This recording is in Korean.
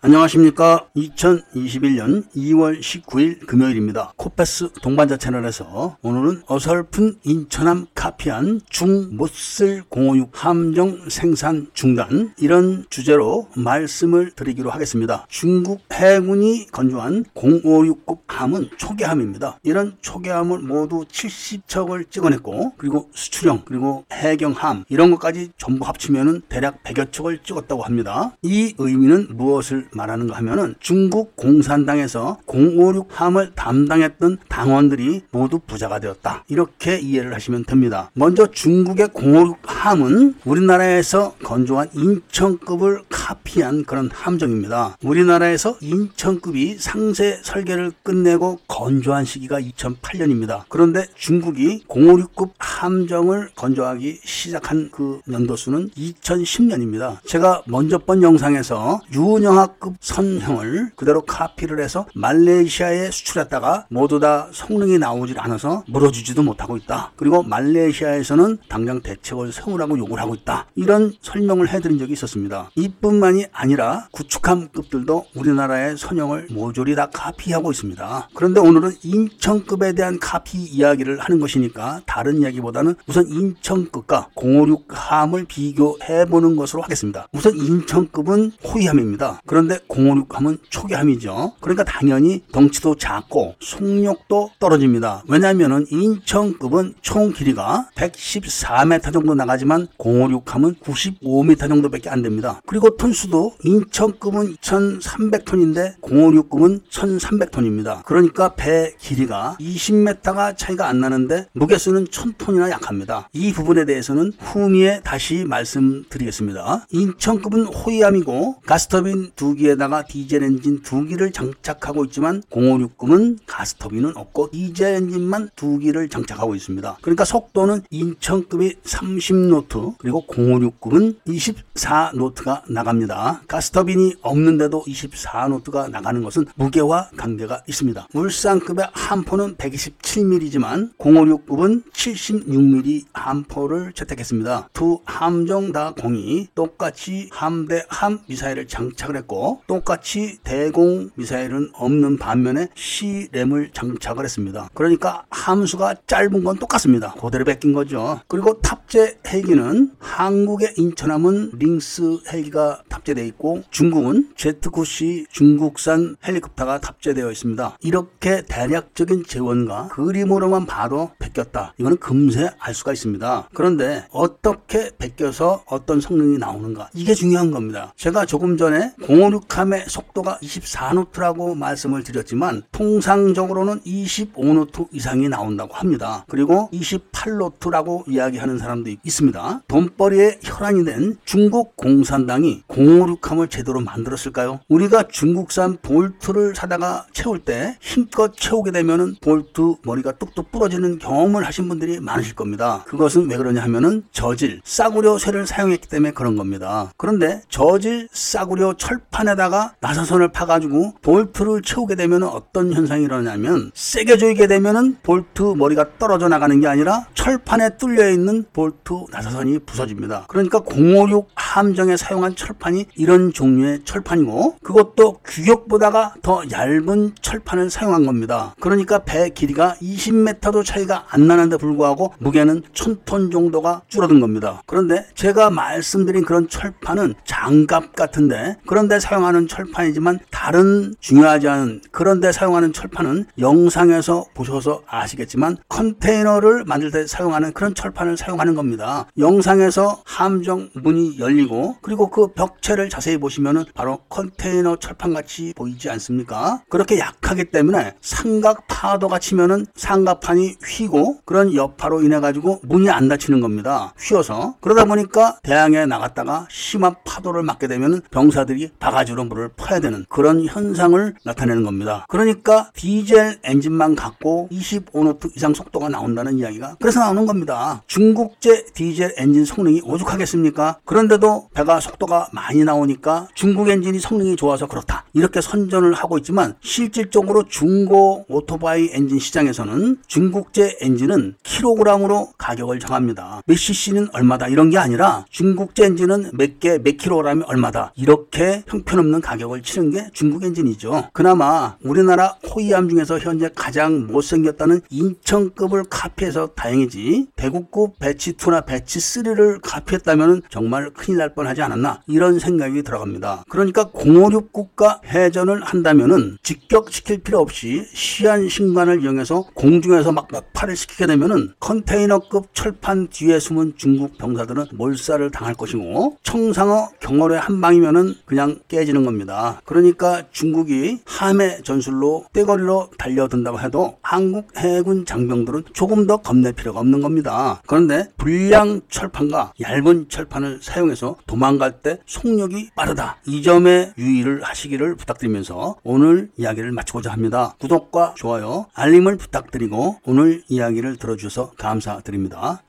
안녕하십니까. 2021년 2월 19일 금요일입니다. 코패스 동반자 채널에서 오늘은 어설픈 인천함 카피한 중 못쓸 056 함정 생산 중단 이런 주제로 말씀을 드리기로 하겠습니다. 중국 해군이 건조한 056급 함은 초계함입니다. 이런 초계함을 모두 70척을 찍어냈고 그리고 수출형 그리고 해경함 이런 것까지 전부 합치면은 대략 100여 척을 찍었다고 합니다. 이 의미는 무엇을 말하는가 하면은 중국 공산당에서 056 함을 담당했던 당원들이 모두 부자가 되었다. 이렇게 이해를 하시면 됩니다. 먼저 중국의 056 함은 우리나라에서 건조한 인천급을 카피한 그런 함정입니다. 우리나라에서 인천급이 상세 설계를 끝내고 건조한 시기가 2008년입니다. 그런데 중국이 056급 함정을 건조하기 시작한 그 연도수는 2010년입니다. 제가 먼저 본 영상에서 유은영 하급 선형을 그대로 카피를 해서 말레이시아에 수출했다가 모두 다 성능이 나오질 않아서 물어주지도 못하고 있다. 그리고 말레이시아에서는 당장 대책을 세우라고 요구를 하고 있다. 이런 설명을 해드린 적이 있었습니다. 이뿐만이 아니라 구축함급들도 우리나라의 선형을 모조리 다 카피하고 있습니다. 그런데 오늘은 인천급에 대한 카피 이야기를 하는 것이니까 다른 이야기보다는 우선 인천급과 056함을 비교해 보는 것으로 하겠습니다. 우선 인천급은 호위함입니다. 그런데 056함은 초기함이죠. 그러니까 당연히 덩치도 작고 속력도 떨어집니다. 왜냐하면 인천급은 총 길이가 114m 정도 나가지만 056함은 95m 정도밖에 안 됩니다. 그리고 톤수도 인천급은 2300톤인데 056급은 1300톤입니다. 그러니까 배 길이가 20m가 차이가 안 나는데 무게수는 1000톤이나 약합니다. 이 부분에 대해서는 후미에 다시 말씀드리겠습니다. 인천급은 호위함이고 가스터빈 두 기에다가 디젤 엔진 두 기를 장착하고 있지만 056급은 가스터빈은 없고 디젤 엔진만 두 기를 장착하고 있습니다. 그러니까 속도는 인천급이 30노트 그리고 056급은 24노트가 나갑니다. 가스터빈이 없는데도 24노트가 나가는 것은 무게와 관계가 있습니다. 울산급의 함포는 127mm지만 056급은 76mm 함포를 채택했습니다. 두 함정 다 공히 똑같이 함대 함 미사일을 장착을 했고 똑같이 대공 미사일은 없는 반면에 C-RAM을 장착을 했습니다. 그러니까 함수가 짧은 건 똑같습니다. 그대로 베낀 거죠. 그리고 탑재 헬기는 한국의 인천함은 링스 헬기가 탑재되어 있고 중국은 Z9C 중국산 헬리콥터가 탑재되어 있습니다. 이렇게 대략적인 제원과 그림으로만 봐도 베꼈다. 이거는 금세 알 수가 있습니다. 그런데 어떻게 베껴서 어떤 성능이 나오는가? 이게 중요한 겁니다. 제가 조금 전에 056함의 속도가 24노트라고 말씀을 드렸지만 통상적으로는 25노트 이상이 나온다고 합니다. 그리고 28노트라고 이야기하는 사람도 있습니다. 돈벌이에 혈안이 된 중국 공산당이 056함을 제대로 만들었을까요? 우리가 중국산 볼트를 사다가 채울 때 힘껏 채우게 되면은 볼트 머리가 뚝뚝 부러지는 경험을 하신 분들이 많으실 겁니다. 그것은 왜 그러냐 하면은 저질, 싸구려 쇠를 사용했기 때문에 그런 겁니다. 그런데 저질, 싸구려 철판 에다가 나사선을 파가지고 볼트를 채우게 되면 어떤 현상이 일어나냐면 세게 조이게 되면은 볼트 머리가 떨어져 나가는 게 아니라 철판에 뚫려 있는 볼트 나사선이 부서집니다. 그러니까 056 함정에 사용한 철판이 이런 종류의 철판이고 그것도 규격보다가 더 얇은 철판을 사용한 겁니다. 그러니까 배 길이가 20m도 차이가 안 나는데 불구하고 무게는 1000톤 정도가 줄어든 겁니다. 그런데 제가 말씀드린 그런 철판은 장갑 같은데 그런데 사용하는 철판이지만 다른 중요하지 않은 그런데 사용하는 철판은 영상에서 보셔서 아시겠지만 컨테이너를 만들 때 사용하는 그런 철판을 사용하는 겁니다. 영상에서 함정 문이 열리 고 그리고 그 벽체를 자세히 보시면은 바로 컨테이너 철판 같이 보이지 않습니까? 그렇게 약하기 때문에 삼각 파도가 치면은 삼각판이 휘고 그런 여파로 인해 가지고 문이 안 닫히는 겁니다. 휘어서 그러다 보니까 대양에 나갔다가 심한 파도를 맞게 되면은 병사들이 바가지로 물을 퍼야 되는 그런 현상을 나타내는 겁니다. 그러니까 디젤 엔진만 갖고 25노트 이상 속도가 나온다는 이야기가 그래서 나오는 겁니다. 중국제 디젤 엔진 성능이 오죽하겠습니까? 그런데도 배가 속도가 많이 나오니까 중국 엔진이 성능이 좋아서 그렇다. 이렇게 선전을 하고 있지만 실질적으로 중고 오토바이 엔진 시장에서는 중국제 엔진은 킬로그램으로 가격을 정합니다. 몇 cc는 얼마다 이런 게 아니라 중국제 엔진은 몇 개 몇 킬로그램이 얼마다 이렇게 형편없는 가격을 치는 게 중국 엔진이죠. 그나마 우리나라 호위함 중에서 현재 가장 못생겼다는 인천급을 카피해서 다행이지 대구급 배치2나 배치3를 카피했다면 정말 큰일 날 뻔하지 않았나 이런 생각이 들어갑니다. 그러니까 056급과 해전을 한다면은 직격시킬 필요 없이 시한 신관을 이용해서 공중에서 막 폭발을 시키게 되면은 컨테이너급 철판 뒤에 숨은 중국 병사들은 몰살을 당할 것이고 청상어 경어로의 한 방이면은 그냥 깨지는 겁니다. 그러니까 중국이 함해 전술로 떼거리로 달려든다고 해도 한국 해군 장병들은 조금 더 겁낼 필요가 없는 겁니다. 그런데 불량 철판과 얇은 철판을 사용해서 도망갈 때 속력이 빠르다. 이 점에 유의를 하시기를 부탁드리면서 오늘 이야기를 마치고자 합니다. 구독과 좋아요, 알림을 부탁드리고 오늘 이야기를 들어주셔서 감사드립니다.